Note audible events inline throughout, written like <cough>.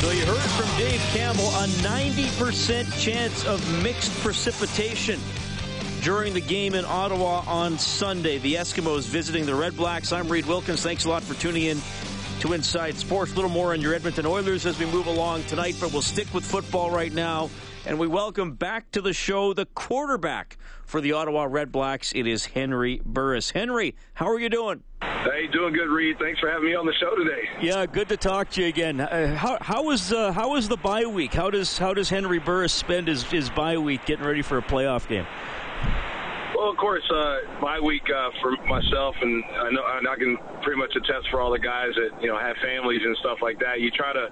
So you heard from Dave Campbell a 90% chance of mixed precipitation during the game in Ottawa on Sunday. The Eskimos visiting the Red Blacks. I'm Reed Wilkins. Thanks a lot for tuning in to Inside Sports. A little more on your Edmonton Oilers as we move along tonight, but we'll stick with football right now. And we welcome back to the show the quarterback for the Ottawa Red Blacks. It is Henry Burris. Henry, how are you doing? Hey, doing good, Reed. Thanks for having me on the show today. Yeah, good to talk to you again. Uh, how how was uh, how was the bye week? How does how does Henry Burris spend his his bye week getting ready for a playoff game? Well, of course, uh, my week uh, for myself, and I know and I can pretty much attest for all the guys that you know have families and stuff like that. You try to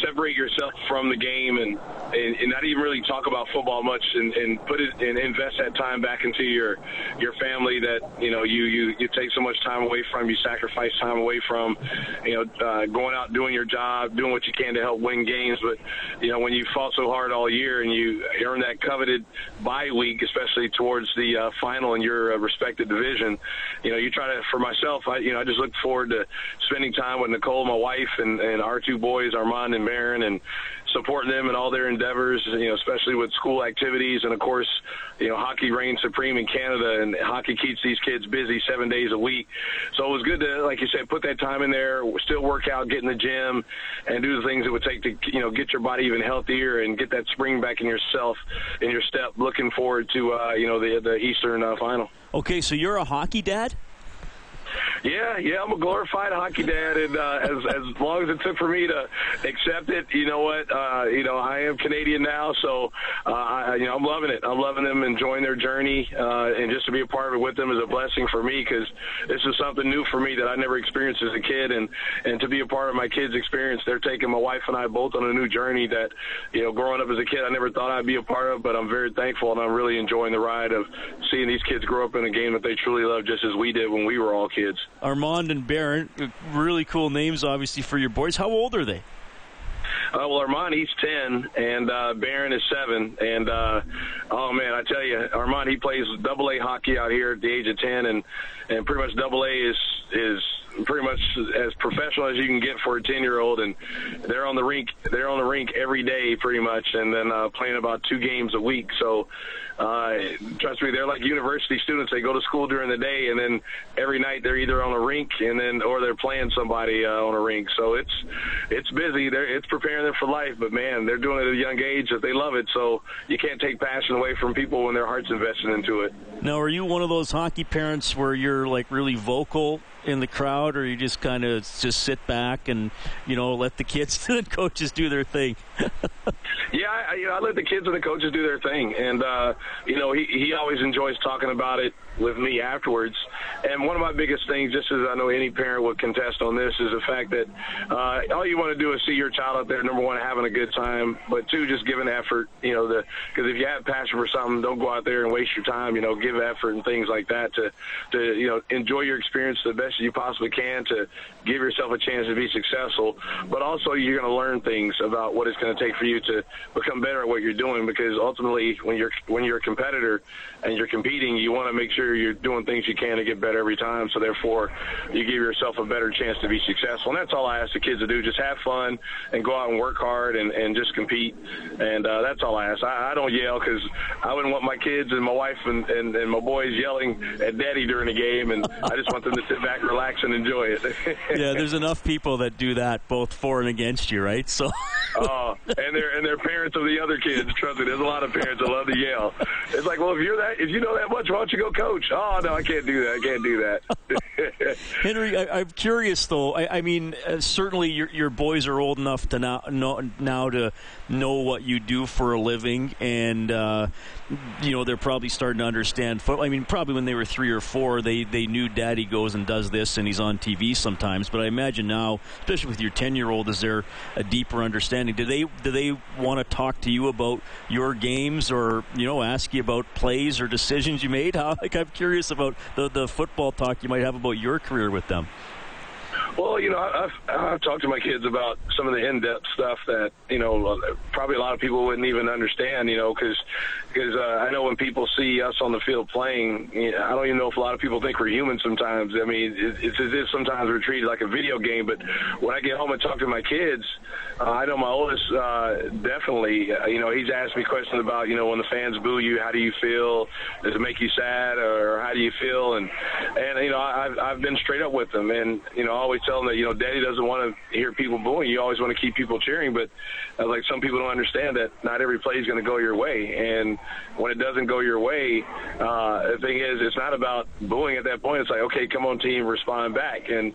separate yourself from the game and and, and not even really talk about football much, and, and put it and invest that time back into your your family that you know you you you take so much time away from, you sacrifice time away from, you know, uh, going out doing your job, doing what you can to help win games. But you know, when you fought so hard all year and you earn that coveted bye week, especially towards the uh, final in your uh, respected division, you know, you try to. For myself, I you know I just look forward to spending time with Nicole, my wife, and and our two boys, Armand and Baron, and supporting them in all their endeavors, you know, especially with school activities. And of course, you know, hockey reigns supreme in Canada and hockey keeps these kids busy seven days a week. So it was good to, like you said, put that time in there, still work out, get in the gym and do the things it would take to, you know, get your body even healthier and get that spring back in yourself, in your step, looking forward to, uh, you know, the, the Eastern uh, final. Okay, so you're a hockey dad? Yeah, yeah, I'm a glorified hockey dad, and uh, as as long as it took for me to accept it, you know what, uh, you know, I am Canadian now, so uh, I, you know, I'm loving it. I'm loving them, enjoying their journey, uh, and just to be a part of it with them is a blessing for me because this is something new for me that I never experienced as a kid, and and to be a part of my kids' experience, they're taking my wife and I both on a new journey that, you know, growing up as a kid, I never thought I'd be a part of, but I'm very thankful, and I'm really enjoying the ride of seeing these kids grow up in a game that they truly love, just as we did when we were all kids. Armand and Baron, really cool names, obviously, for your boys. How old are they? Uh, well, Armand, he's 10, and uh, Baron is 7. And, uh, oh, man, I tell you, Armand, he plays double A hockey out here at the age of 10, and, and pretty much double A is, is pretty much as professional as you can get for a 10 year old. And they're on the rink, they're on the rink every day, pretty much, and then uh, playing about two games a week. So, uh, trust me, they're like university students. They go to school during the day, and then every night they're either on a rink, and then or they're playing somebody uh, on a rink. So it's it's busy. They're, it's preparing them for life. But man, they're doing it at a young age that they love it. So you can't take passion away from people when their heart's invested into it. Now, are you one of those hockey parents where you're like really vocal in the crowd, or you just kind of just sit back and you know let the kids <laughs> and the coaches do their thing? <laughs> yeah, I, you know, I let the kids and the coaches do their thing, and uh, you know, he he always enjoys talking about it with me afterwards. And one of my biggest things, just as I know any parent would contest on this, is the fact that uh, all you want to do is see your child out there. Number one, having a good time, but two, just giving effort. You know, because if you have passion for something, don't go out there and waste your time. You know, give effort and things like that to to you know enjoy your experience the best you possibly can to give yourself a chance to be successful. But also, you're going to learn things about what it's going to take for you to become better at what you're doing. Because ultimately, when you're when you're a competitor and you're competing, you want to make sure you're doing things you can to get better every time. So therefore, you give yourself a better chance to be successful. And that's all I ask the kids to do: just have fun and go out and work hard and, and just compete. And uh, that's all I ask. I, I don't yell because I wouldn't want my kids and my wife and, and, and my boys yelling at daddy during the game. And I just want them to sit back, relax, and enjoy it. <laughs> yeah, there's enough people that do that, both for and against you, right? So. <laughs> oh, and they're and they're parents of the other kids. Trust me, there's a lot of parents that love to yell. It's like, well, if you're that, if you know that much, why don't you go coach? Oh no, I can't do that. I can't do that. <laughs> <laughs> Henry, I, am curious though. I, I mean, uh, certainly your your boys are old enough to now know, now to know what you do for a living, and uh, you know they're probably starting to understand. Football. I mean, probably when they were three or four, they they knew Daddy goes and does this, and he's on TV sometimes. But I imagine now, especially with your ten year old, is there a deeper understanding? Do they do they want to talk to you about your games, or you know, ask you about plays or decisions you made? <laughs> How like I'm curious about the the football talk you might have about your career with them. Well, you know, I've I've talked to my kids about some of the in-depth stuff that you know probably a lot of people wouldn't even understand. You know, because because uh, I know when people see us on the field playing, you know, I don't even know if a lot of people think we're human. Sometimes, I mean, it, it's as if sometimes we're treated like a video game. But when I get home and talk to my kids, uh, I know my oldest uh, definitely. Uh, you know, he's asked me questions about you know when the fans boo you, how do you feel? Does it make you sad, or how do you feel? And and you know, I've I've been straight up with them, and you know, always tell them that you know, Daddy doesn't want to hear people booing. You always want to keep people cheering, but uh, like some people don't understand that not every play is going to go your way, and when it doesn't go your way, uh, the thing is, it's not about booing at that point. It's like, okay, come on, team, respond back. And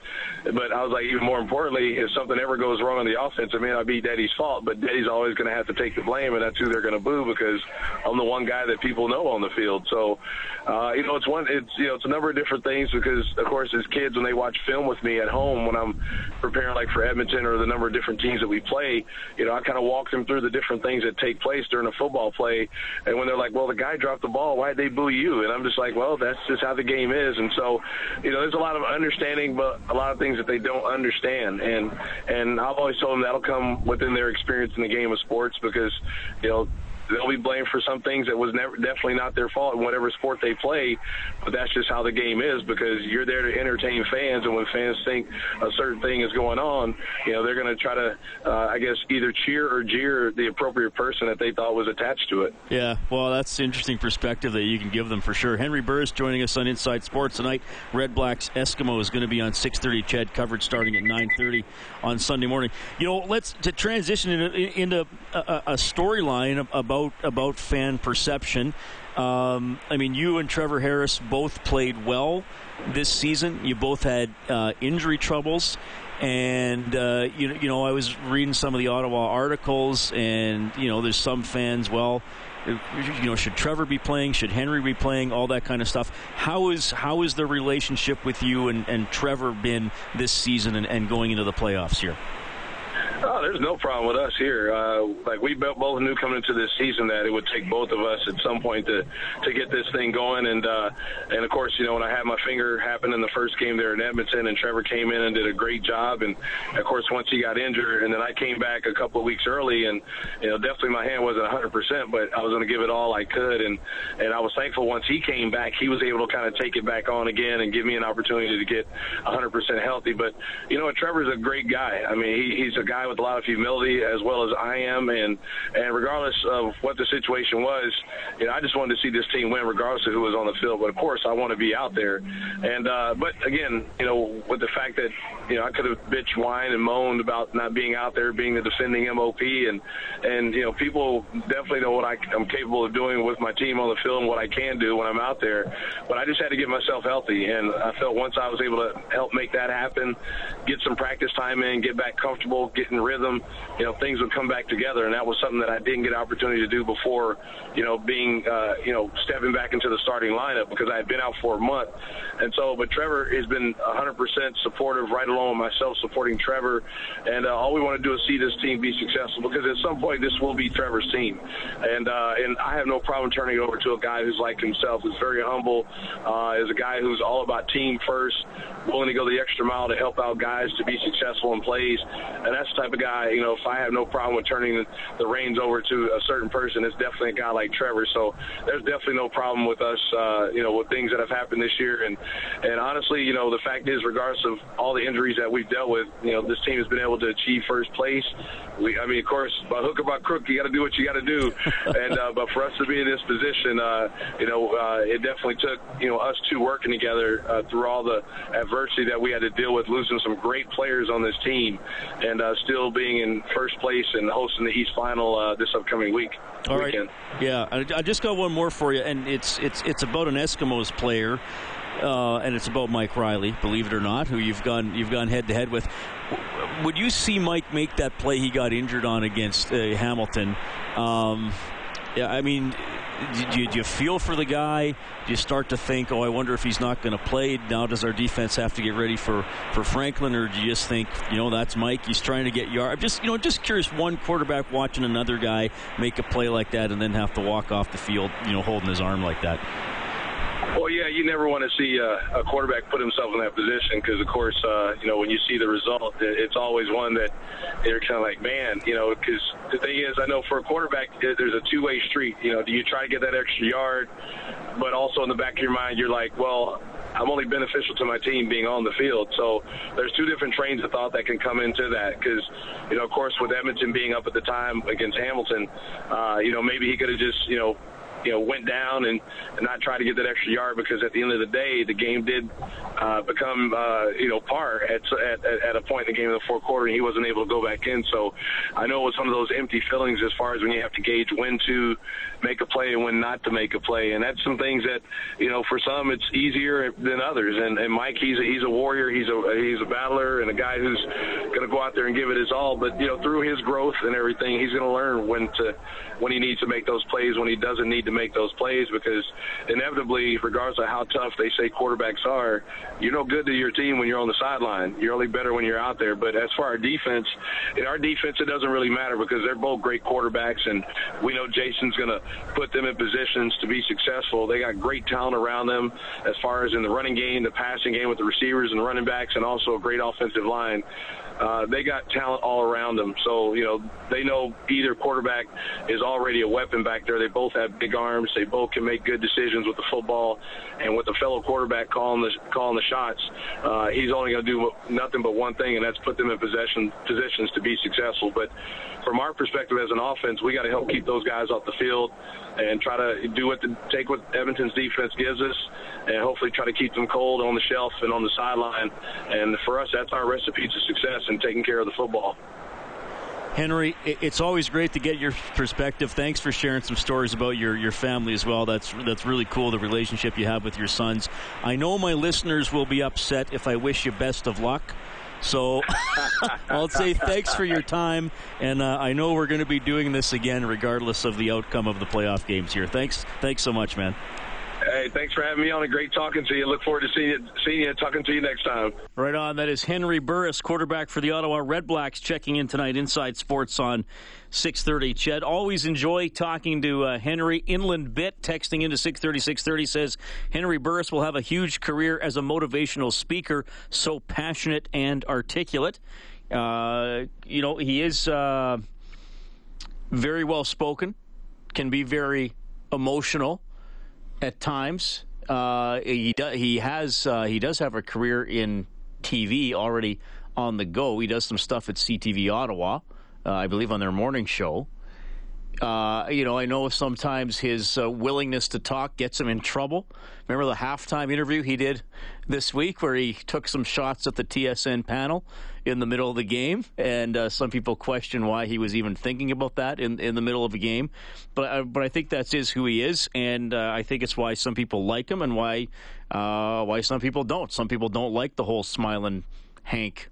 but I was like, even more importantly, if something ever goes wrong on the offense, it may not be Daddy's fault, but Daddy's always going to have to take the blame, and that's who they're going to boo because I'm the one guy that people know on the field. So, uh, you know, it's one, it's you know, it's a number of different things because, of course, as kids when they watch film with me at home when I'm preparing like for Edmonton or the number of different teams that we play, you know, I kind of walk them through the different things that take place during a football play, and when they're like, well, the guy dropped the ball, why'd they boo you? And I'm just like, well, that's just how the game is, and so, you know, there's a lot of understanding, but a lot of things that they don't understand, and and I've always told them that'll come within their experience in the game of sports because, you know, they'll be blamed for some things that was never definitely not their fault in whatever sport they play. But that's just how the game is because you're there to entertain fans, and when fans think a certain thing is going on, you know they're going to try to, uh, I guess, either cheer or jeer the appropriate person that they thought was attached to it. Yeah, well, that's an interesting perspective that you can give them for sure. Henry Burris joining us on Inside Sports tonight. Red Blacks Eskimo is going to be on 6:30. CHED coverage starting at 9:30 on Sunday morning. You know, let's to transition into, into a, a storyline about about about fan perception. Um, I mean, you and Trevor Harris both played well this season. You both had uh, injury troubles, and uh, you you know I was reading some of the Ottawa articles, and you know there's some fans. Well, you know, should Trevor be playing? Should Henry be playing? All that kind of stuff. How is how is the relationship with you and, and Trevor been this season and, and going into the playoffs here? <laughs> Oh, there's no problem with us here. Uh, like we both knew coming into this season that it would take both of us at some point to to get this thing going. And uh, and of course, you know, when I had my finger happen in the first game there in Edmonton, and Trevor came in and did a great job. And of course, once he got injured, and then I came back a couple of weeks early, and you know, definitely my hand wasn't 100, percent but I was going to give it all I could. And and I was thankful once he came back, he was able to kind of take it back on again and give me an opportunity to get 100 percent healthy. But you know, Trevor's a great guy. I mean, he, he's a guy with a lot of humility as well as I am, and and regardless of what the situation was, you know, I just wanted to see this team win, regardless of who was on the field. But of course, I want to be out there, and uh, but again, you know, with the fact that you know I could have bitch, whined, and moaned about not being out there, being the defending MOP, and and you know, people definitely know what I, I'm capable of doing with my team on the field and what I can do when I'm out there. But I just had to get myself healthy, and I felt once I was able to help make that happen, get some practice time in, get back comfortable, get in rhythm, you know, things would come back together. And that was something that I didn't get an opportunity to do before, you know, being, uh, you know, stepping back into the starting lineup because I had been out for a month. And so, but Trevor has been 100% supportive, right along with myself supporting Trevor. And uh, all we want to do is see this team be successful because at some point this will be Trevor's team. And uh, and I have no problem turning it over to a guy who's like himself, who's very humble, uh, is a guy who's all about team first, willing to go the extra mile to help out guys to be successful in plays. And that's the type of guy you know, if I have no problem with turning the reins over to a certain person, it's definitely a guy like Trevor. So there's definitely no problem with us, uh, you know, with things that have happened this year. And and honestly, you know, the fact is, regardless of all the injuries that we've dealt with, you know, this team has been able to achieve first place. We, I mean, of course, by hook or by crook, you got to do what you got to do. <laughs> and uh, but for us to be in this position, uh, you know, uh, it definitely took you know us two working together uh, through all the adversity that we had to deal with, losing some great players on this team, and uh, still being in first place and hosting the East Final uh, this upcoming week. All right. weekend. Yeah, I just got one more for you, and it's it's it's about an Eskimos player. Uh, and it's about Mike Reilly, believe it or not, who you've gone you've gone head to head with. Would you see Mike make that play he got injured on against uh, Hamilton? Um, yeah, I mean, do you, do you, feel for the guy? Do you start to think, oh, I wonder if he's not going to play? Now, does our defense have to get ready for, for Franklin, or do you just think, you know, that's Mike? He's trying to get yard. I'm just, you know, just curious. One quarterback watching another guy make a play like that, and then have to walk off the field, you know, holding his arm like that. Well, yeah, you never want to see uh, a quarterback put himself in that position because, of course, uh, you know when you see the result, it's always one that you're kind of like, man, you know. Because the thing is, I know for a quarterback, there's a two-way street. You know, do you try to get that extra yard, but also in the back of your mind, you're like, well, I'm only beneficial to my team being on the field. So there's two different trains of thought that can come into that because, you know, of course, with Edmonton being up at the time against Hamilton, uh, you know, maybe he could have just, you know, you know went down and, and not try to get that extra yard because at the end of the day the game did uh, become uh, you know par at, at at a point in the game in the fourth quarter and he wasn't able to go back in. So I know it was one of those empty feelings as far as when you have to gauge when to make a play and when not to make a play. And that's some things that you know for some it's easier than others. And, and Mike he's a, he's a warrior. He's a he's a battler and a guy who's going to go out there and give it his all. But you know through his growth and everything he's going to learn when to when he needs to make those plays when he doesn't need to make those plays because inevitably, regardless of how tough they say quarterbacks are, you're no good to your team when you're on the sideline. You're only better when you're out there. But as far our defense, in our defense, it doesn't really matter because they're both great quarterbacks, and we know Jason's going to put them in positions to be successful. They got great talent around them as far as in the running game, the passing game with the receivers and the running backs, and also a great offensive line uh, they got talent all around them. So, you know, they know either quarterback is already a weapon back there. They both have big arms. They both can make good decisions with the football. And with the fellow quarterback calling the calling the shots, uh, he's only going to do nothing but one thing, and that's put them in possession positions to be successful. But from our perspective as an offense, we got to help keep those guys off the field and try to do what the, take what Edmonton's defense gives us, and hopefully try to keep them cold on the shelf and on the sideline. And for us, that's our recipe to success in taking care of the football. Henry, it's always great to get your perspective. Thanks for sharing some stories about your, your family as well. That's that's really cool. The relationship you have with your sons. I know my listeners will be upset if I wish you best of luck. So <laughs> I'll say thanks for your time, and uh, I know we're going to be doing this again, regardless of the outcome of the playoff games here. Thanks, thanks so much, man. Hey, thanks for having me on. A great talking to you. Look forward to seeing you, seeing you, talking to you next time. Right on. That is Henry Burris, quarterback for the Ottawa Redblacks, checking in tonight. Inside Sports on 6:30. Ched, always enjoy talking to uh, Henry. Inland Bit texting into 6:30. 6:30 says Henry Burris will have a huge career as a motivational speaker. So passionate and articulate. Uh, you know, he is uh, very well spoken. Can be very emotional at times. Uh, he do, he has uh, he does have a career in TV already on the go. He does some stuff at CTV Ottawa, uh, I believe, on their morning show. Uh, you know, I know sometimes his uh, willingness to talk gets him in trouble. Remember the halftime interview he did this week where he took some shots at the TSN panel in the middle of the game, and uh, some people question why he was even thinking about that in in the middle of a game. But uh, but I think that's is who he is, and uh, I think it's why some people like him and why uh, why some people don't. Some people don't like the whole smiling Hank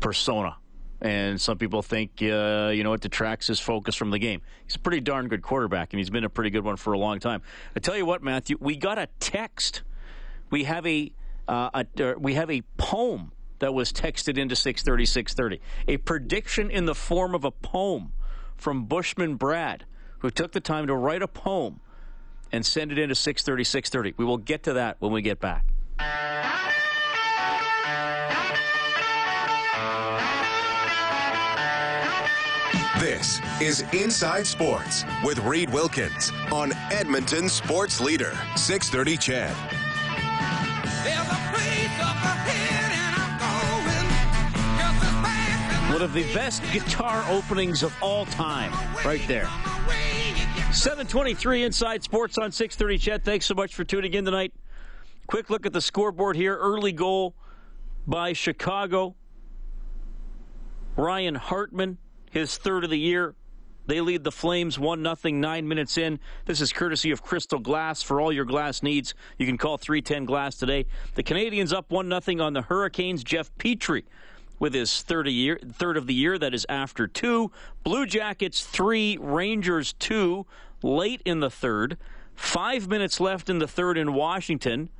persona and some people think uh, you know it detracts his focus from the game. He's a pretty darn good quarterback, and he's been a pretty good one for a long time. I tell you what, Matthew, we got a text. We have a, uh, a uh, we have a poem that was texted into 630 630. A prediction in the form of a poem from Bushman Brad, who took the time to write a poem and send it into 630 630. We will get to that when we get back. This is Inside Sports with Reed Wilkins on Edmonton Sports Leader, 630 CHED. One of the best guitar openings of all time, right there. 723 Inside Sports on 630 CHED. Thanks so much for tuning in tonight. Quick look at the scoreboard here. Early goal by Chicago. Ryan Hartman, his third of the year. They lead the Flames 1 0, nine minutes in. This is courtesy of Crystal Glass. For all your glass needs, you can call 310 Glass today. The Canadiens up 1 0 on the Hurricanes. Jeff Petry with his third, year, third of the year. That is after two. Blue Jackets three, Rangers two, late in the third. Five minutes left in the third in Washington.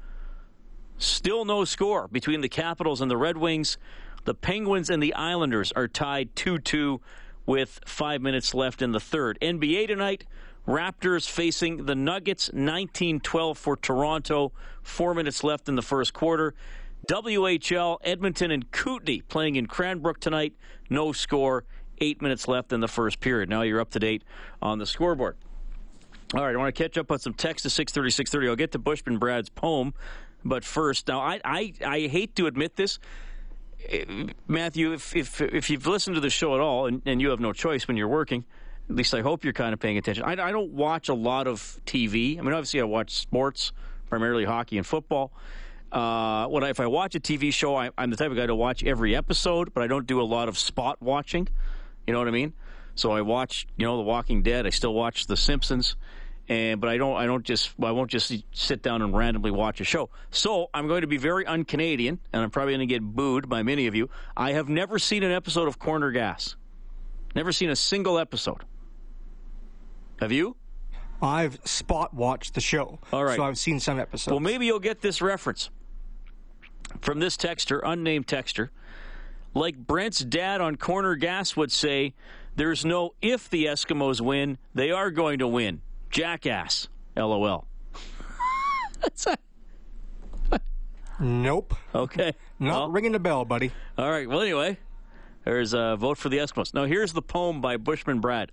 Still no score between the Capitals and the Red Wings. The Penguins and the Islanders are tied 2 2 with five minutes left in the third. NBA tonight. Raptors facing the Nuggets 19 12 for Toronto. Four minutes left in the first quarter. WHL, Edmonton and Kootenay playing in Cranbrook tonight. No score. Eight minutes left in the first period. Now you're up to date on the scoreboard. All right, I want to catch up on some text to 630, 630. I'll get to Bushman Brad's poem, but first, now I, I, I hate to admit this. Eh, Matthew, if, if, if you've listened to the show at all, and, and you have no choice when you're working, at least I hope you're kind of paying attention. I, I don't watch a lot of TV. I mean, obviously, I watch sports, primarily hockey and football. Uh, when I, if I watch a TV show, I, I'm the type of guy to watch every episode, but I don't do a lot of spot watching. You know what I mean? So I watch, you know, The Walking Dead. I still watch The Simpsons, and but I don't, I don't just, I won't just sit down and randomly watch a show. So I'm going to be very un-Canadian, and I'm probably going to get booed by many of you. I have never seen an episode of Corner Gas. Never seen a single episode. Have you? I've spot watched the show. All right. So I've seen some episodes. Well, maybe you'll get this reference from this texter, unnamed texter. Like Brent's dad on Corner Gas would say, there's no if the Eskimos win, they are going to win. Jackass. LOL. <laughs> That's a, nope. okay. Not Well, ringing the bell, buddy. all right. Well, anyway, there's a vote for the Eskimos. Now, here's the poem by Bushman Brad.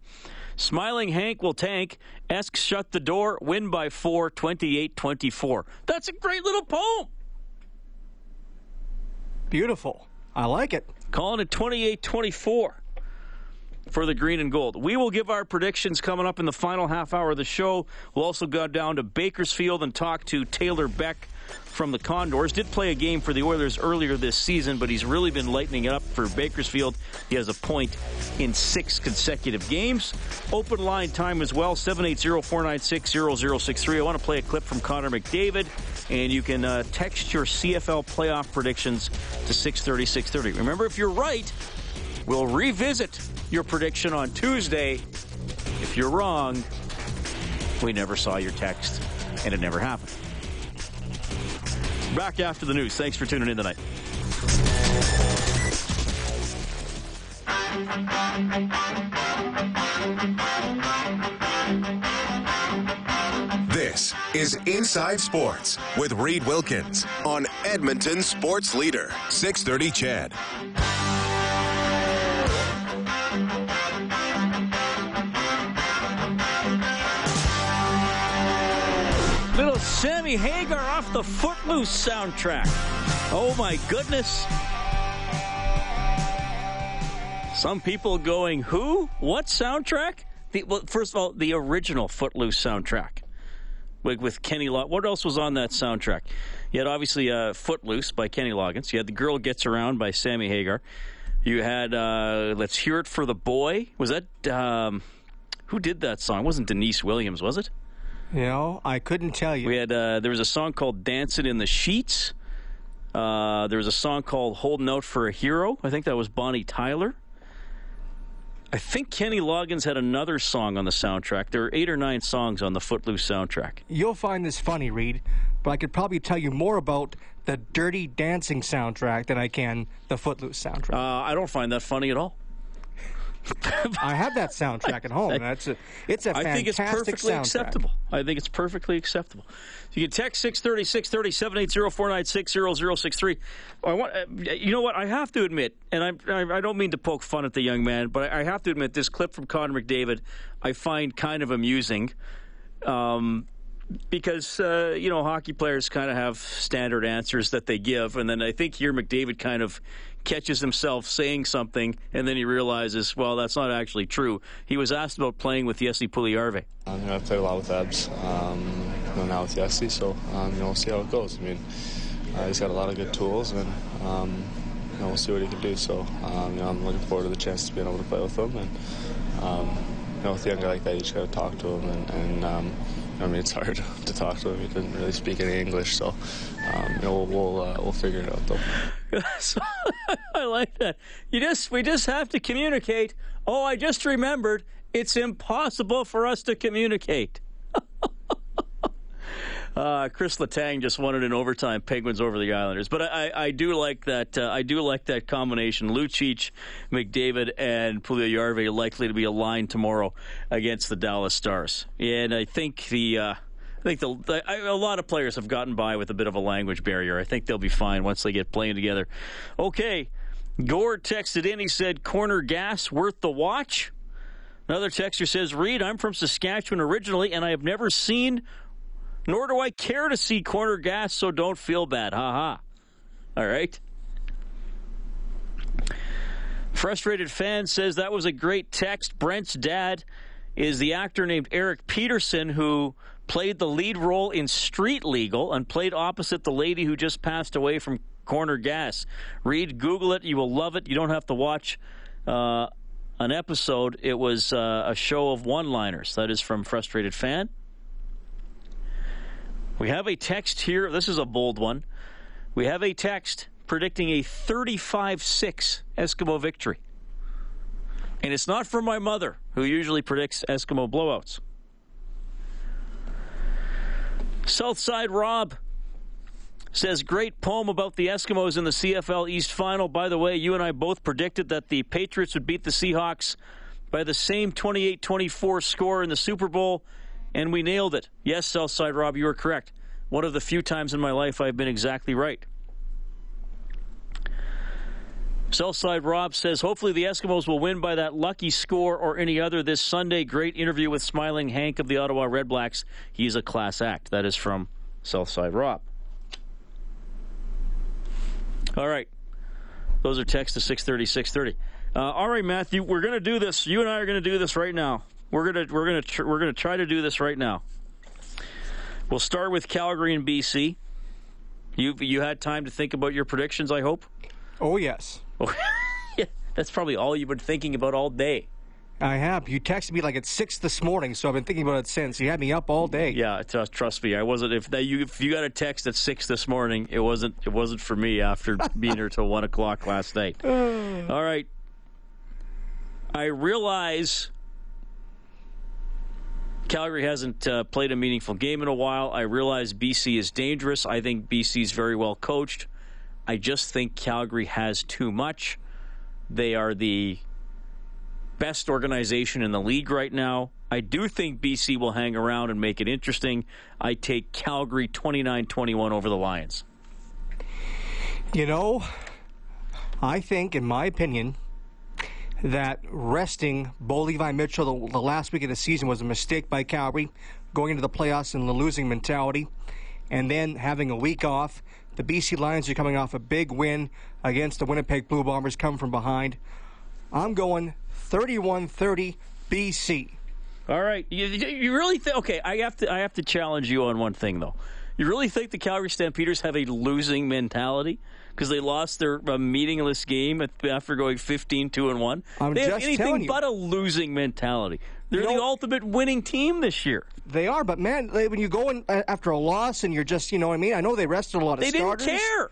Smiling Hank will tank. Esk shut the door. Win by four, 28 24. That's a great little poem. Beautiful. I like it. Calling it 28 24 for the green and gold. We will give our predictions coming up in the final half hour of the show. We'll also go down to Bakersfield and talk to Taylor Beck from the Condors. Did play a game for the Oilers earlier this season, but he's really been lightening it up for Bakersfield. He has a point in six consecutive games. Open line time as well 780 496 0063. I want to play a clip from Connor McDavid, and you can uh, text your CFL playoff predictions to 630 630. Remember, if you're right, We'll revisit your prediction on Tuesday. If you're wrong, we never saw your text and it never happened. Back after the news. Thanks for tuning in tonight. This is Inside Sports with Reed Wilkins on Edmonton Sports Leader, 630 CHED. Sammy Hagar off the Footloose soundtrack. Oh my goodness. Some people going, who? What soundtrack? The, well, first of all, the original Footloose soundtrack with, with Kenny Loggins. What else was on that soundtrack? You had obviously uh, Footloose by Kenny Loggins. You had The Girl Gets Around by Sammy Hagar. You had uh, Let's Hear It for the Boy. Was that um, who did that song? It wasn't Deniece Williams, was it? You know, I couldn't tell you. We had uh, there was a song called "Dancing in the Sheets." Uh, there was a song called "Holding Out for a Hero." I think that was Bonnie Tyler. I think Kenny Loggins had another song on the soundtrack. There are eight or nine songs on the Footloose soundtrack. You'll find this funny, Reed, but I could probably tell you more about the Dirty Dancing soundtrack than I can the Footloose soundtrack. Uh, I don't find that funny at all. <laughs> I have that soundtrack at <laughs> home. That's a, it's a I think it's perfectly soundtrack. acceptable. I think it's perfectly acceptable. You can text 630 630 780 496 0063. I want, you know what? I have to admit, and I, I, don't mean to poke fun at the young man, but I, I have to admit this clip from Connor McDavid I find kind of amusing. Um, because uh, you know hockey players kind of have standard answers that they give, and then I think here McDavid kind of catches himself saying something, and then he realizes, well, that's not actually true. He was asked about playing with Jesse Puljujarvi. Um, you know, I've played a lot with Ebbs, um, you know, now with Yessi, so um, you know, we'll see how it goes. I mean, uh, he's got a lot of good tools, and um, you know, we'll see what he can do. So, um, you know, I'm looking forward to the chance to being able to play with him, and um, you know, with a young guy like that, you just got to talk to him, and, and um, I mean, it's hard <laughs> to talk to him. He didn't really speak any English, so um, you know, we'll we'll, uh, we'll figure it out though. <laughs> <laughs> I like that. You just we just have to communicate. Oh, I just remembered. It's impossible for us to communicate. Uh, Chris Letang just it in overtime. Penguins over the Islanders, but I, I, do like that. Uh, I do like that combination: Lucic, McDavid, and Puljujarvi likely to be aligned tomorrow against the Dallas Stars. And I think the. Uh, I think the, the, I, a lot of players have gotten by with a bit of a language barrier. I think they'll be fine once they get playing together. Okay, Gore texted in. He said, "Corner gas worth the watch." Another texter says, "Reed, I'm from Saskatchewan originally, and I have never seen nor do I care to see corner gas, so don't feel bad. Ha ha. All right. Frustrated fan says that was a great text. Brent's dad is the actor named Eric Peterson who played the lead role in Street Legal and played opposite the lady who just passed away from corner gas. Reed, Google it. You will love it. You don't have to watch uh, an episode. It was uh, a show of one liners. That is from Frustrated Fan. We have a text here. This is a bold one. We have a text predicting a 35 6 Eskimo victory. And it's not from my mother, who usually predicts Eskimo blowouts. Southside Rob says, Great poem about the Eskimos in the CFL East Final. By the way, you and I both predicted that the Patriots would beat the Seahawks by the same 28 24 score in the Super Bowl and we nailed it. Yes, Southside Rob, you are correct. One of the few times in my life I've been exactly right. Southside Rob says, hopefully the Eskimos will win by that lucky score or any other this Sunday. Great interview with Smiling Hank of the Ottawa Redblacks. He's a class act. That is from Southside Rob. All right. Those are texts to 630, 630. Uh, all right, Matthew, we're going to do this. You and I are going to do this right now. We're gonna we're gonna tr- we're gonna try to do this right now. We'll start with Calgary and BC. You you had time to think about your predictions. I hope. Oh yes, oh, <laughs> yeah, that's probably all you've been thinking about all day. I have. You texted me like at six this morning, so I've been thinking about it since. You had me up all day. Yeah, trust, trust me. I wasn't. If that you if you got a text at six this morning, it wasn't it wasn't for me after <laughs> being here till one o'clock last night. <sighs> all right. I realize Calgary hasn't uh, played a meaningful game in a while. I realize BC is dangerous. I think BC is very well coached. I just think Calgary has too much. They are the best organization in the league right now. I do think BC will hang around and make it interesting. I take Calgary 29 21 over the Lions. You know, I think, in my opinion, that resting Bo Levi Mitchell the, the, last week of the season was a mistake by Calgary, going into the playoffs in the losing mentality, and then having a week off. The BC Lions are coming off a big win against the Winnipeg Blue Bombers, come from behind. I'm going 31 30 BC. All right. You, you really think? Okay, I have to. I have to challenge you on one thing, though. You really think the Calgary Stampeders have a losing mentality? Because they lost their uh, meaningless game after going 15 2 and 1. I'm they have anything but a losing mentality. They're You the ultimate winning team this year. They are, but man, they- when you go in uh, after a loss and you're just, you know what I mean? I know they rested a lot of They didn't care.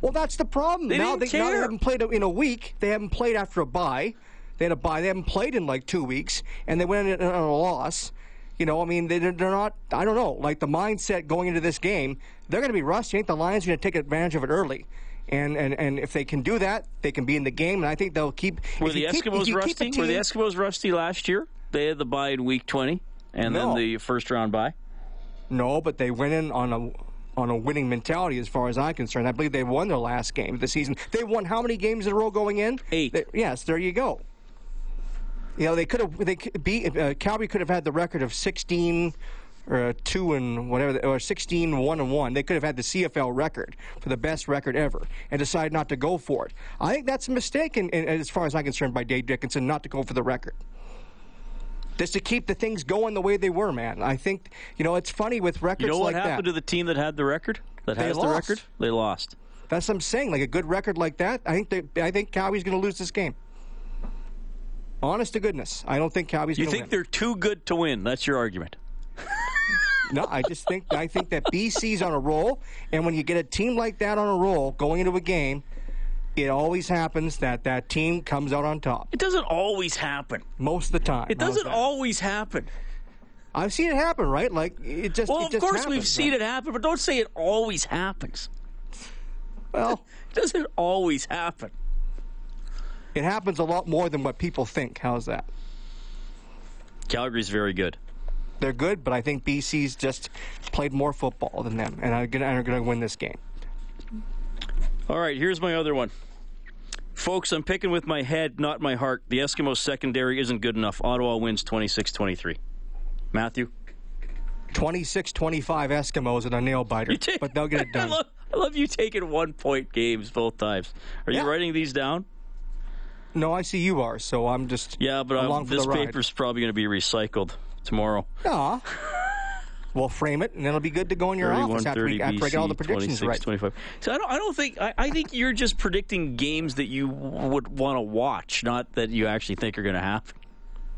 Well, that's the problem. They now, they, now they haven't played in a week. They haven't played after a bye. They had a bye. They haven't played in like two weeks, and they went in on a loss. You know, I mean, they, they're not. I don't know. Like the mindset going into this game, they're going to be rusty. I think the Lions are going to take advantage of it early, And, and and if they can do that, they can be in the game, and I think they'll keep. Were the Eskimos keep rusty? team- Were the Eskimos rusty last year? They had the bye in week 20 and No. then the first round bye. No, but they went in on a on a winning mentality, as far as I'm concerned. I believe they won their last game of the season. They won how many games in a row going in? Eight. They- yes, there you go. You know, they could have. They could be. Uh, Calgary could have had the record of 16 or uh, two and whatever, or 16 one and one. They could have had the CFL record for the best record ever, and decided not to go for it. I think that's a mistake, in, in, as far as I'm concerned, by Dave Dickenson not to go for the record. Just to keep the things going the way they were, man. I think you know it's funny with records You know what like happened that. to the team that had the record? That They has the record? They lost. That's what I'm saying. Like a good record like that, I think they, I think Calgary's going to lose this game. Honest to goodness, I don't think Calgary's You going to think win. they're too good to win? That's your argument. No, I just think I think that BC's on a roll, and when you get a team like that on a roll going into a game, it always happens that that team comes out on top It doesn't always happen. most of the time. It doesn't always happen. I've seen it happen, right? Like it just. Well, it of just course happens, we've seen it happen, but don't say it always happens. Well, <laughs> It doesn't always happen. it happens a lot more than what people think. How's that? Calgary's very good. They're good, but I think BC's just played more football than them, and are going to win this game. All right, here's my other one. Folks, I'm picking with my head, not my heart. The Eskimos secondary isn't good enough. Ottawa wins 26 23. Matthew? 26 25 Eskimos and a nail biter, take- but they'll get it <laughs> I done. love, I love you taking one point games both times. Are you writing these down? No, I see you are, so I'm just Yeah, but I, for this paper's probably going to be recycled tomorrow. Aw. We'll frame it, and it'll be good to go in your office after, we, 31-30 after I get all the predictions right. 25. So I don't, I don't think I, I think you're just predicting games that you would want to watch, not that you actually think are going to happen.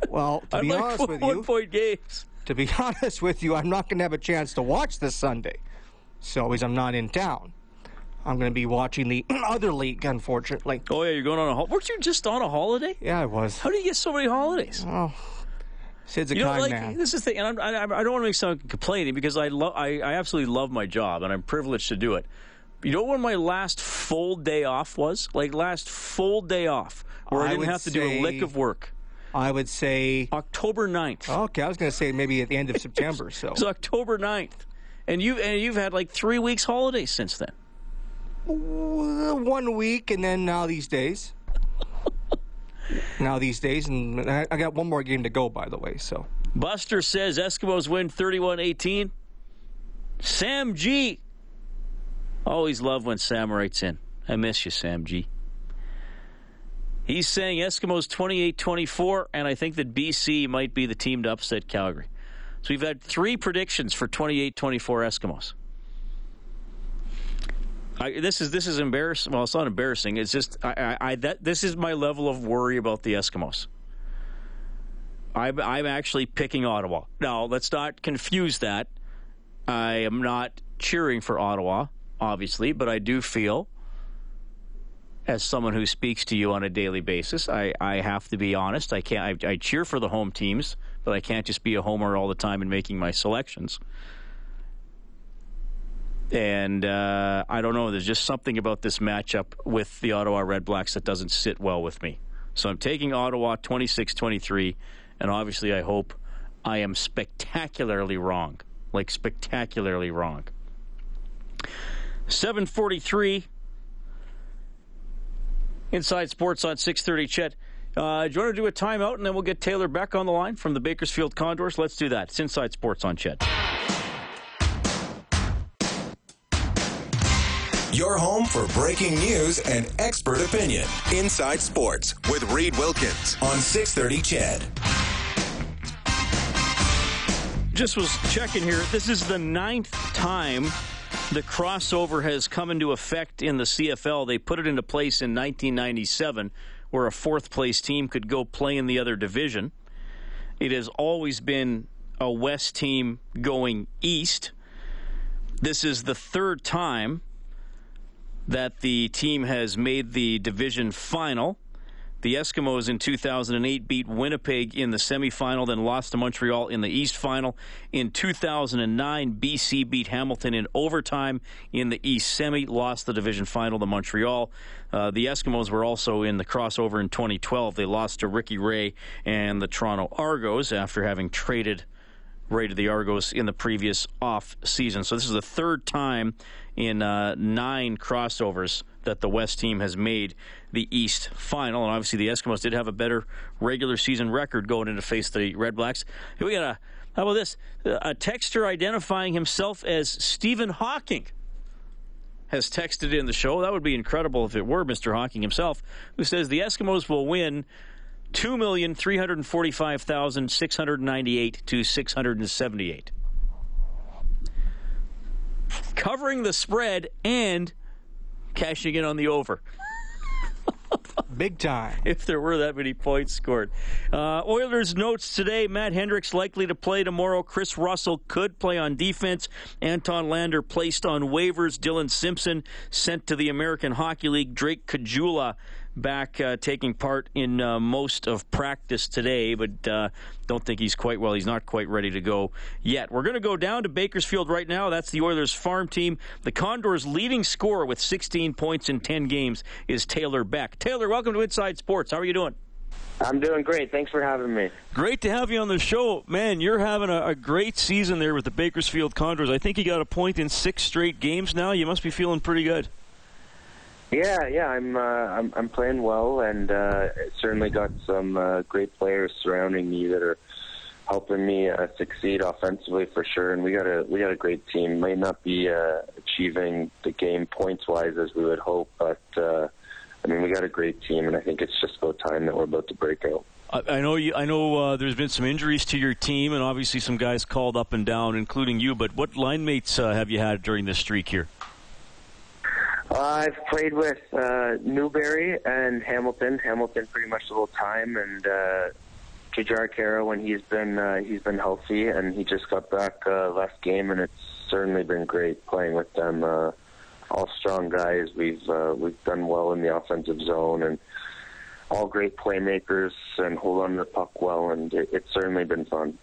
Well, <laughs> to be like honest with you, one point games. to be <laughs> honest with you, I'm not going to have a chance to watch this Sunday. So, as I'm not in town, I'm going to be watching the <clears throat> other league, unfortunately. Oh yeah, you're going on a holiday. Weren't you just on a holiday? Yeah, I was. How do you get so many holidays? Sid's a You know, like man. this is the thing, and I'm, I, I don't want to make sound complaining because I love, I, I absolutely love my job and I'm privileged to do it. You know when my last full day off was? Like last full day off where I, I didn't have to do a lick of work. I would say, October 9th. okay, I was going to say maybe at the end of September. So, <laughs> It's October 9th. And you and you've had like three weeks holidays since then. One week, and then now these days. Now these days, and I got one more game to go, by the way. So, Buster says Eskimos win 31-18. Sam G. Always love when Sam writes in. I miss you, Sam G. He's saying Eskimos 28-24, and I think that BC might be the team to upset Calgary. So we've had three predictions for 28-24 Eskimos. I, this is this is embarrassing. Well, it's not embarrassing. It's just I, I, I that this is my level of worry about the Eskimos. I'm, I'm actually picking Ottawa. Now, let's not confuse that. I am not cheering for Ottawa, obviously, but I do feel, as someone who speaks to you on a daily basis, I, I have to be honest. I can't. I, I cheer for the home teams, but I can't just be a homer all the time in making my selections. And uh, I don't know. There's just something about this matchup with the Ottawa Red Blacks that doesn't sit well with me. So I'm taking Ottawa 26 23. And obviously, I hope I am spectacularly wrong. Like, spectacularly wrong. 743 Inside Sports on 630 CHED. Uh, do you want to do a timeout and then we'll get Taylor back on the line from the Bakersfield Condors? Let's do that. It's Inside Sports on CHED. Your home for breaking news and expert opinion. Inside Sports with Reed Wilkins on 630 CHED. just was checking here. This is the ninth time the crossover has come into effect in the CFL. They put it into place in 1997, where a fourth place team could go play in the other division. It has always been a West team going east. This is the third time that the team has made the division final. The Eskimos in 2008 beat Winnipeg in the semifinal, then lost to Montreal in the East final. In 2009, BC beat Hamilton in overtime in the East semi, lost the division final to Montreal. Uh, the Eskimos were also in the crossover in 2012. They lost to Ricky Ray and the Toronto Argos after having traded To the Argos in the previous off season. So this is the third time in uh, nine crossovers that the West team has made the East final. And obviously, the Eskimos did have a better regular season record going in to face the Red Blacks. We got a how about this? A texter identifying himself as Stephen Hawking has texted in the show. That would be incredible if it were Mr. Hawking himself, who says the Eskimos will win two million three hundred forty-five thousand six hundred ninety-eight to six hundred seventy-eight, covering the spread and cashing in on the over. <laughs> Big time. If there were that many points scored. Uh, Oilers notes today Matt Hendricks likely to play tomorrow. Kris Russell could play on defense. Anton Lander placed on waivers. Dillon Simpson sent to the American Hockey League. Drake Caggiula back uh, taking part in uh, most of practice today, but uh, don't think he's quite well. He's not quite ready to go yet. We're going to go down to Bakersfield right now. That's the Oilers farm team. The Condors' leading scorer with 16 points in 10 games is Taylor Beck. Taylor, welcome to Inside Sports. How are you doing? I'm doing great. Thanks for having me. Great to have you on the show. Man, you're having a, a, great season there with the Bakersfield Condors. I think you got a point in six straight games now. You must be feeling pretty good. Yeah, yeah, I'm uh, I'm, I'm playing well, and uh, certainly got some uh, great players surrounding me that are helping me uh, succeed offensively for sure. And we got a we got a great team. Might not be uh, achieving the game points wise as we would hope, but uh, I mean we got a great team, and I think it's just about time that we're about to break out. I know you. I know uh, there's been some injuries to your team, and obviously some guys called up and down, including you. But what line mates uh, have you had during this streak here? I've played with uh, Newberry and Hamilton. Hamilton pretty much the whole time, and uh, Jujhar Khaira when he's been uh, he's been healthy, and he just got back uh, last game, and it's certainly been great playing with them. Uh, all strong guys. We've uh, we've done well in the offensive zone, and all great playmakers, and hold on to the puck well, and it, it's certainly been fun.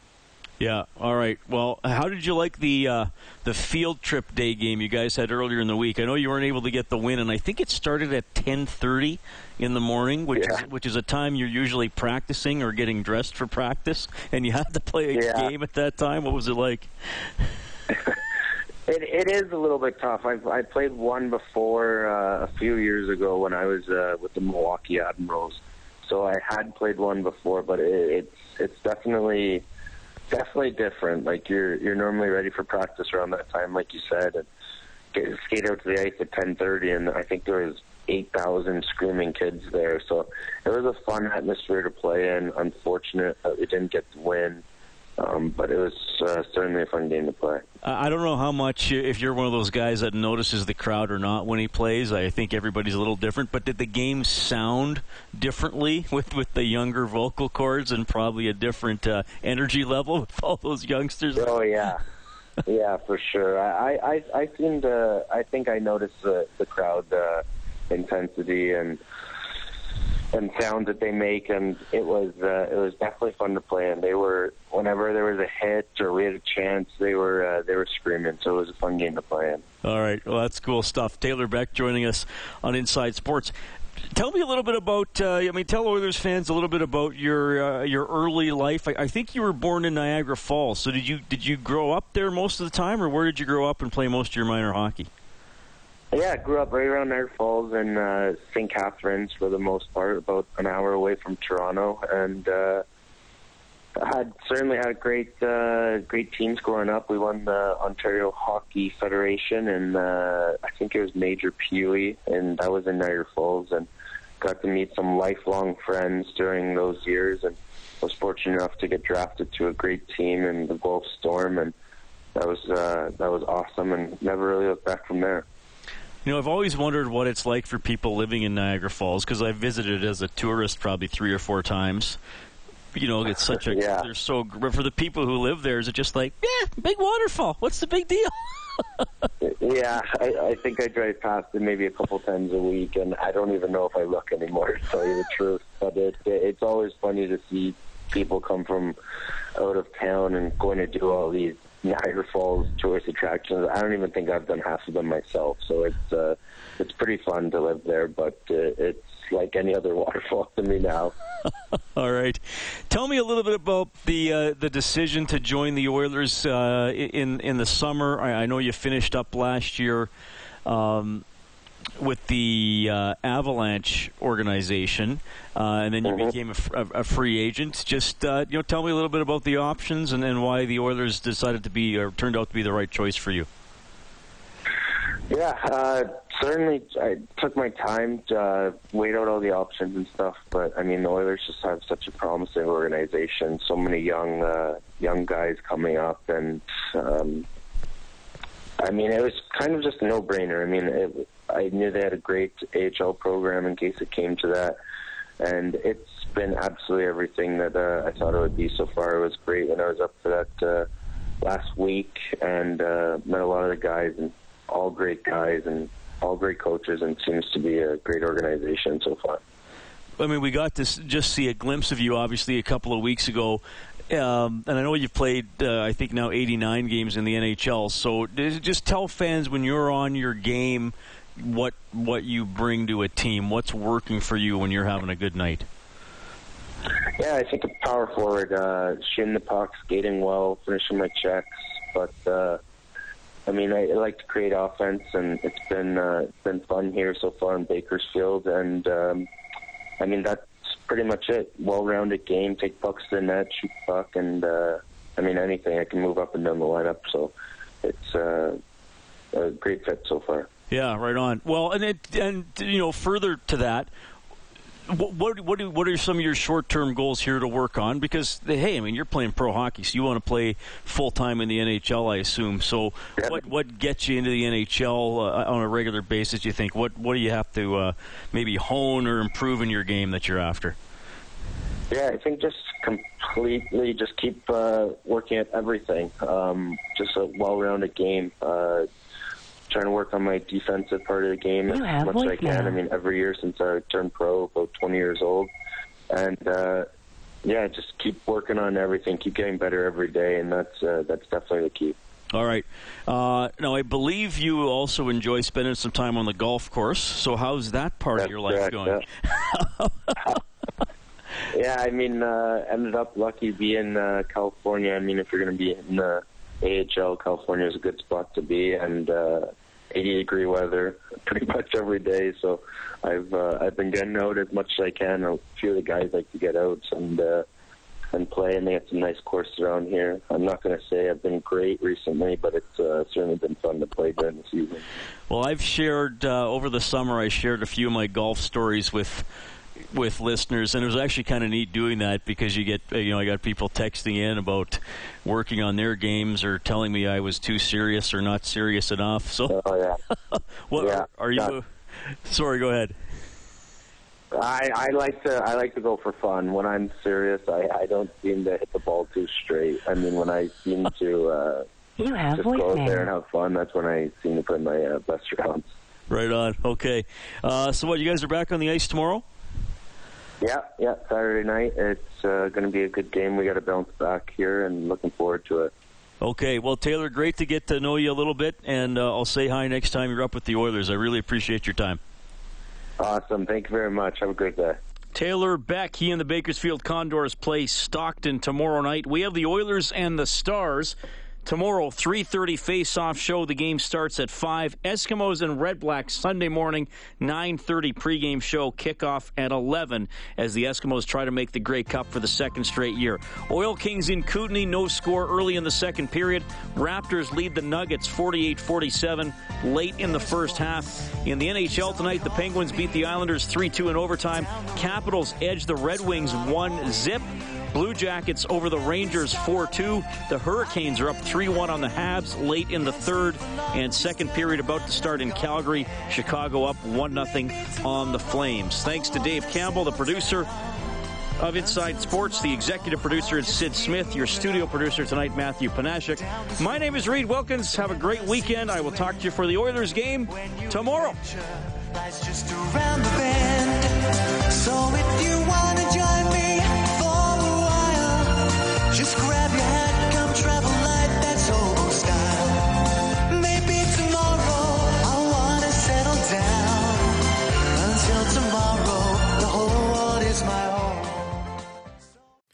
Yeah. All right. Well, how did you like the uh, the field trip day game you guys had earlier in the week? I know you weren't able to get the win, and I think it started at ten thirty in the morning, which yeah. is which is a time you're usually practicing or getting dressed for practice, and you had to play a yeah. game at that time. What was it like? It, it is a little bit tough. I've I played one before uh, a few years ago when I was uh, with the Milwaukee Admirals, so I had played one before, but it, it's it's definitely definitely different. Like you're you're normally ready for practice around that time, like you said, and get, skate out to the ice at 10:30, and I think there was 8,000 screaming kids there. So it was a fun atmosphere to play in. Unfortunate that we didn't get to win. Um, but it was uh, certainly a fun game to play. I don't know how much, if you're one of those guys that notices the crowd or not when he plays. I think everybody's a little different. But did the game sound differently <laughs> with, with the younger vocal cords and probably a different uh, energy level with all those youngsters? Oh yeah, <laughs> yeah, for sure. I I I seemed to. I think I noticed the the crowd uh, intensity and and sounds that they make, and it was uh, it was definitely fun to play. And they were whenever there was a hit or we had a chance, they were uh, they were screaming. So it was a fun game to play in. All right, well that's cool stuff. Taylor Beck joining us on Inside Sports. Tell me a little bit about. Uh, I mean, tell Oilers fans a little bit about your uh, your early life. I, I think you were born in Niagara Falls. So did you did you grow up there most of the time, or where did you grow up and play most of your minor hockey? Yeah, I grew up right around Niagara Falls and uh, St. Catharines for the most part, about an hour away from Toronto, and uh, had certainly had great uh, great teams growing up. We won the Ontario Hockey Federation, and uh, I think it was Major Peewee, and that was in Niagara Falls, and got to meet some lifelong friends during those years, and was fortunate enough to get drafted to a great team in the Guelph Storm, and that was uh, that was awesome, and never really looked back from there. You know, I've always wondered what it's like for people living in Niagara Falls because I've visited as a tourist probably three or four times. You know, it's such a <laughs> Yeah. they're so for the people who live there. Is it just like yeah, big waterfall? What's the big deal? <laughs> Yeah, I, I think I drive past it maybe a couple times a week, and I don't even know if I look anymore. To tell you the truth, but it, it's always funny to see people come from out of town and going to do all these Niagara Falls tourist attractions. I don't even think I've done half of them myself, so it's uh, it's pretty fun to live there. But uh, it's like any other <laughs> waterfall to me now. <laughs> All right, tell me a little bit about the uh, the decision to join the Oilers uh, in in the summer. I, I, know you finished up last year. Um, with the uh, Avalanche organization, uh, and then you mm-hmm. became a, a, free agent. Just uh, you know, tell me a little bit about the options and, and why the Oilers decided to be or turned out to be the right choice for you. Yeah, uh, certainly. I took my time to uh, weigh out all the options and stuff, but I mean, the Oilers just have such a promising organization. So many young, uh, young guys coming up, and um, I mean, it was kind of just a no-brainer. I mean, it, I knew they had a great AHL program in case it came to that, and it's been absolutely everything that uh, I thought it would be so far. It was great when I was up for that uh, last week and uh, met a lot of the guys and all great guys and all great coaches, and seems to be a great organization so far. I mean, we got to just see a glimpse of you, obviously, a couple of weeks ago. Um, and I know you've played, uh, I think now 89 games in the NHL. So just tell fans when you're on your game what what you bring to a team. What's working for you when you're having a good night? Yeah, I think a power forward, uh, shooting the puck, skating well, finishing my checks. But uh, I mean, I, I like to create offense, and it's been uh, it's been fun here so far in Bakersfield. And um, I mean, that's pretty much it. Well-rounded game, take pucks to the net, shoot puck, and uh, I mean anything. I can move up and down the lineup, so it's uh, a great fit so far. Yeah, right on. Well, and it, and you know, further to that, what what what, do, what are some of your short term goals here to work on? Because hey, I mean, you're playing pro hockey, so you want to play full time in the NHL, I assume. So, yeah. what what gets you into the NHL uh, on a regular basis? You think what what do you have to uh, maybe hone or improve in your game that you're after? Yeah, I think just completely just keep uh, working at everything. Um, just a well-rounded game. Uh, trying to work on my defensive part of the game as much as I can. I mean, every year since I turned pro, about 20 years old, and uh, yeah, just keep working on everything, keep getting better every day, and that's uh, that's definitely the key. All right. Uh, now, I believe you also enjoy spending some time on the golf course. So, how's that part that's of your life correct, going? Yeah. <laughs> yeah, I mean, uh, ended up lucky being uh, California. I mean, if you're going to be in the AHL, California is a good spot to be, and uh, 80 degree weather pretty much every day. So I've uh, I've been getting out as much as I can. A few of the guys like to get out and uh, and play, and they have some nice courses around here. I'm not going to say I've been great recently, but it's uh, certainly been fun to play during the season. Well, I've shared uh, over the summer. I shared a few of my golf stories with with listeners, and it was actually kind of neat doing that because you get you know I got people texting in about working on their games or telling me I was too serious or not serious enough. So, oh yeah, <laughs> what yeah, are you? Not... Sorry, go ahead. I, I like to I like to go for fun. When I'm serious, I, I don't seem to hit the ball too straight. I mean, when I seem <laughs> to uh, you have just go out there and have fun, that's when I seem to put my uh, best rounds. Right on. Okay. Uh, so, what? You guys are back on the ice tomorrow? Yeah, yeah. Saturday night. It's uh, going to be a good game. We got to bounce back here, and looking forward to it. Okay, well, Taylor, great to get to know you a little bit, and uh, I'll say hi next time you're up with the Oilers. I really appreciate your time. Awesome. Thank you very much. Have a great day. Taylor Beck, he and the Bakersfield Condors play Stockton tomorrow night. We have the Oilers and the Stars. Tomorrow, 3.30 face-off show. The game starts at 5. Eskimos and Red Blacks Sunday morning, 9.30 pregame show. Kickoff at 11 as the Eskimos try to make the Grey Cup for the second straight year. Oil Kings in Kootenay, no score early in the second period. Raptors lead the Nuggets 48-47 late in the first half. In the NHL tonight, the Penguins beat the Islanders 3-2 in overtime. Capitals edge the Red Wings 1-zip. Blue Jackets over the Rangers 4 2. The Hurricanes are up 3 1 on the Habs late in the third and second period about to start in Calgary. Chicago up 1 0 on the Flames. Thanks to Dave Campbell, the producer. of Inside Sports. The executive producer is Sid Smith. Your studio producer tonight, Matthew Panashik. My name is Reed Wilkins. Have a great weekend. I will talk to you for the Oilers game tomorrow.